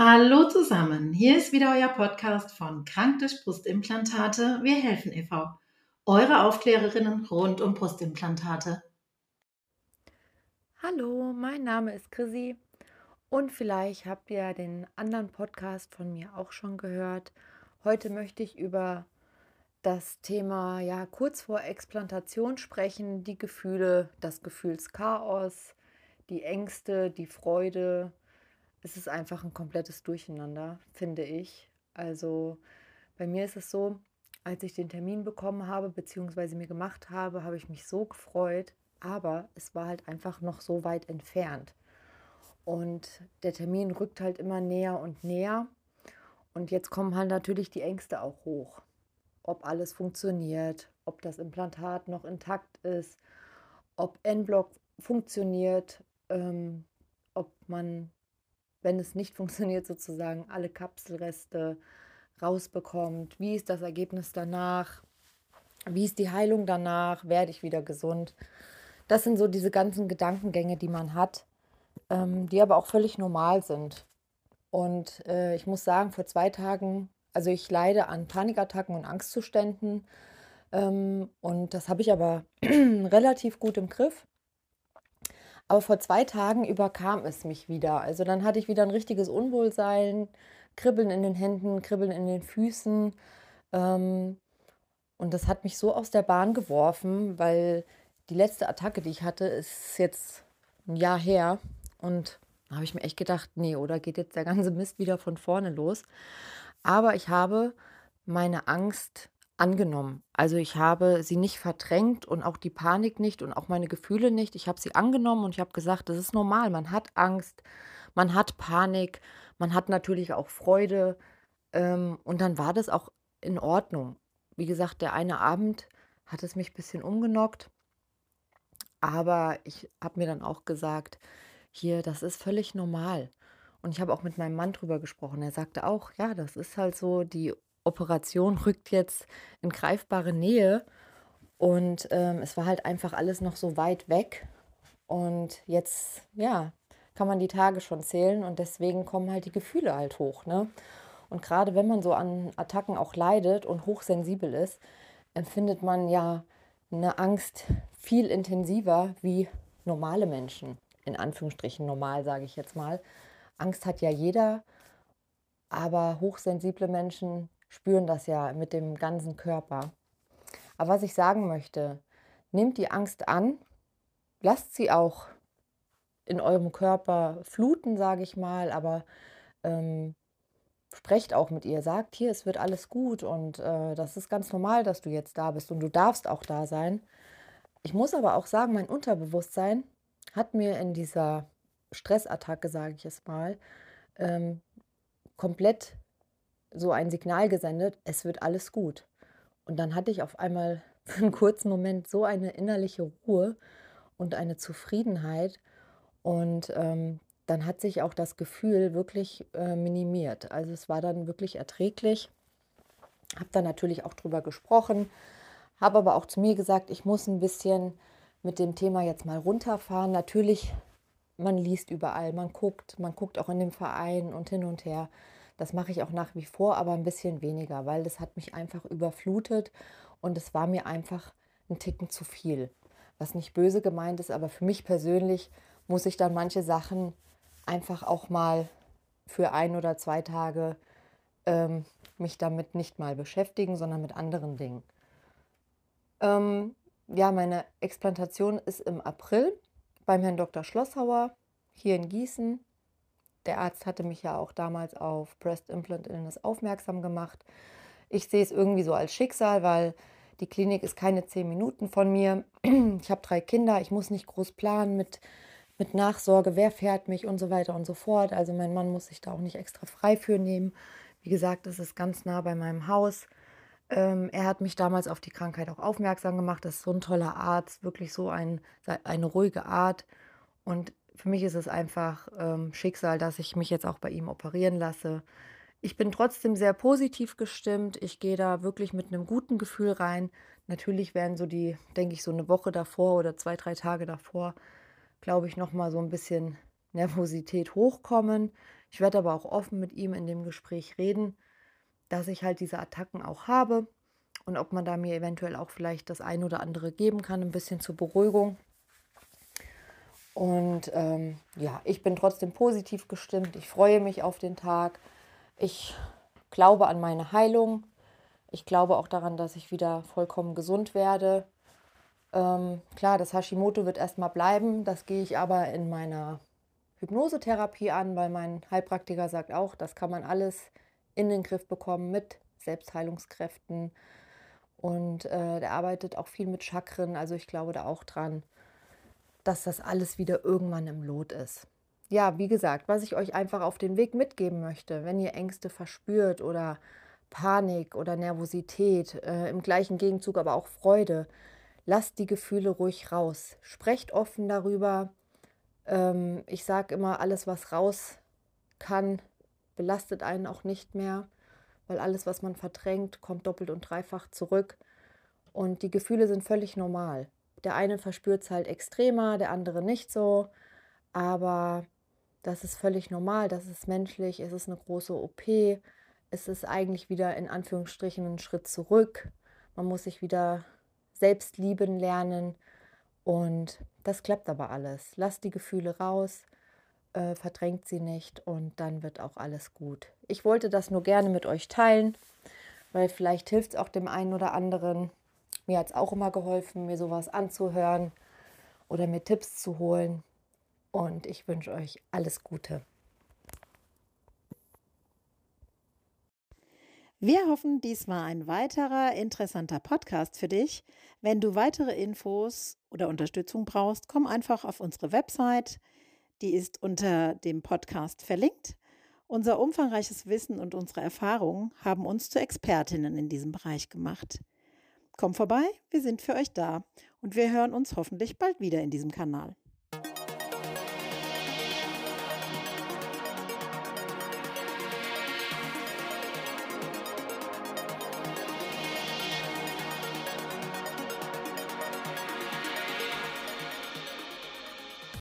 Hallo zusammen, hier ist wieder euer Podcast von Krank durch Brustimplantate. Wir helfen e.V. Eure Aufklärerinnen rund um Brustimplantate. Hallo, mein Name ist Chrissy und vielleicht habt ihr den anderen Podcast von mir auch schon gehört. Heute möchte ich über das Thema ja kurz vor Explantation sprechen, die Gefühle, das Gefühlschaos, die Ängste, die Freude, es ist einfach ein komplettes Durcheinander, finde ich. Also bei mir ist es so, als ich den Termin bekommen habe, beziehungsweise mir gemacht habe, habe ich mich so gefreut, aber es war halt einfach noch so weit entfernt. Und der Termin rückt halt immer näher und näher. Und jetzt kommen halt natürlich die Ängste auch hoch. Ob alles funktioniert, ob das Implantat noch intakt ist, ob N-Block funktioniert, ähm, ob man wenn es nicht funktioniert, sozusagen alle Kapselreste rausbekommt. Wie ist das Ergebnis danach? Wie ist die Heilung danach? Werde ich wieder gesund? Das sind so diese ganzen Gedankengänge, die man hat, ähm, die aber auch völlig normal sind. Und äh, ich muss sagen, vor zwei Tagen, also ich leide an Panikattacken und Angstzuständen. Ähm, und das habe ich aber relativ gut im Griff. Aber vor zwei Tagen überkam es mich wieder. Also dann hatte ich wieder ein richtiges Unwohlsein, Kribbeln in den Händen, Kribbeln in den Füßen. Ähm, und das hat mich so aus der Bahn geworfen, weil die letzte Attacke, die ich hatte, ist jetzt ein Jahr her. Und da habe ich mir echt gedacht, nee, oder geht jetzt der ganze Mist wieder von vorne los. Aber ich habe meine Angst angenommen. Also ich habe sie nicht verdrängt und auch die Panik nicht und auch meine Gefühle nicht. Ich habe sie angenommen und ich habe gesagt, das ist normal. Man hat Angst, man hat Panik, man hat natürlich auch Freude. Ähm, und dann war das auch in Ordnung. Wie gesagt, der eine Abend hat es mich ein bisschen umgenockt. Aber ich habe mir dann auch gesagt, hier, das ist völlig normal. Und ich habe auch mit meinem Mann drüber gesprochen. Er sagte auch, ja, das ist halt so die Operation rückt jetzt in greifbare Nähe. Und ähm, es war halt einfach alles noch so weit weg. Und jetzt, ja, kann man die Tage schon zählen und deswegen kommen halt die Gefühle halt hoch. Ne? Und gerade wenn man so an Attacken auch leidet und hochsensibel ist, empfindet man ja eine Angst viel intensiver wie normale Menschen. In Anführungsstrichen normal, sage ich jetzt mal. Angst hat ja jeder, aber hochsensible Menschen spüren das ja mit dem ganzen Körper. Aber was ich sagen möchte, nehmt die Angst an, lasst sie auch in eurem Körper fluten, sage ich mal, aber ähm, sprecht auch mit ihr, sagt hier, es wird alles gut und äh, das ist ganz normal, dass du jetzt da bist und du darfst auch da sein. Ich muss aber auch sagen, mein Unterbewusstsein hat mir in dieser Stressattacke, sage ich es mal, ähm, komplett so ein Signal gesendet, es wird alles gut. Und dann hatte ich auf einmal für einen kurzen Moment so eine innerliche Ruhe und eine Zufriedenheit. Und ähm, dann hat sich auch das Gefühl wirklich äh, minimiert. Also es war dann wirklich erträglich. Habe dann natürlich auch drüber gesprochen, habe aber auch zu mir gesagt, ich muss ein bisschen mit dem Thema jetzt mal runterfahren. Natürlich, man liest überall, man guckt, man guckt auch in dem Verein und hin und her. Das mache ich auch nach wie vor, aber ein bisschen weniger, weil das hat mich einfach überflutet und es war mir einfach ein Ticken zu viel. Was nicht böse gemeint ist, aber für mich persönlich muss ich dann manche Sachen einfach auch mal für ein oder zwei Tage ähm, mich damit nicht mal beschäftigen, sondern mit anderen Dingen. Ähm, ja, meine Explantation ist im April beim Herrn Dr. Schlosshauer hier in Gießen. Der Arzt hatte mich ja auch damals auf Breast Implant Illness aufmerksam gemacht. Ich sehe es irgendwie so als Schicksal, weil die Klinik ist keine zehn Minuten von mir. Ich habe drei Kinder, ich muss nicht groß planen mit, mit Nachsorge, wer fährt mich und so weiter und so fort. Also mein Mann muss sich da auch nicht extra frei für nehmen. Wie gesagt, es ist ganz nah bei meinem Haus. Ähm, er hat mich damals auf die Krankheit auch aufmerksam gemacht. Das ist so ein toller Arzt, wirklich so ein, eine ruhige Art. Und für mich ist es einfach ähm, Schicksal, dass ich mich jetzt auch bei ihm operieren lasse. Ich bin trotzdem sehr positiv gestimmt. Ich gehe da wirklich mit einem guten Gefühl rein. Natürlich werden so die, denke ich, so eine Woche davor oder zwei, drei Tage davor, glaube ich, nochmal so ein bisschen Nervosität hochkommen. Ich werde aber auch offen mit ihm in dem Gespräch reden, dass ich halt diese Attacken auch habe und ob man da mir eventuell auch vielleicht das ein oder andere geben kann, ein bisschen zur Beruhigung. Und ähm, ja, ich bin trotzdem positiv gestimmt. Ich freue mich auf den Tag. Ich glaube an meine Heilung. Ich glaube auch daran, dass ich wieder vollkommen gesund werde. Ähm, klar, das Hashimoto wird erstmal bleiben. Das gehe ich aber in meiner Hypnosetherapie an, weil mein Heilpraktiker sagt auch, das kann man alles in den Griff bekommen mit Selbstheilungskräften. Und äh, der arbeitet auch viel mit Chakren. Also ich glaube da auch dran, dass das alles wieder irgendwann im Lot ist. Ja, wie gesagt, was ich euch einfach auf den Weg mitgeben möchte, wenn ihr Ängste verspürt oder Panik oder Nervosität, äh, im gleichen Gegenzug aber auch Freude, lasst die Gefühle ruhig raus. Sprecht offen darüber. Ähm, ich sage immer, alles, was raus kann, belastet einen auch nicht mehr, weil alles, was man verdrängt, kommt doppelt und dreifach zurück. Und die Gefühle sind völlig normal. Der eine verspürt es halt extremer, der andere nicht so. Aber das ist völlig normal, das ist menschlich, es ist eine große OP. Es ist eigentlich wieder in Anführungsstrichen ein Schritt zurück. Man muss sich wieder selbst lieben lernen. Und das klappt aber alles. Lasst die Gefühle raus, äh, verdrängt sie nicht und dann wird auch alles gut. Ich wollte das nur gerne mit euch teilen, weil vielleicht hilft es auch dem einen oder anderen. Mir hat es auch immer geholfen, mir sowas anzuhören oder mir Tipps zu holen. Und ich wünsche euch alles Gute. Wir hoffen, dies war ein weiterer interessanter Podcast für dich. Wenn du weitere Infos oder Unterstützung brauchst, komm einfach auf unsere Website. Die ist unter dem Podcast verlinkt. Unser umfangreiches Wissen und unsere Erfahrungen haben uns zu Expertinnen in diesem Bereich gemacht. Komm vorbei, wir sind für euch da und wir hören uns hoffentlich bald wieder in diesem Kanal.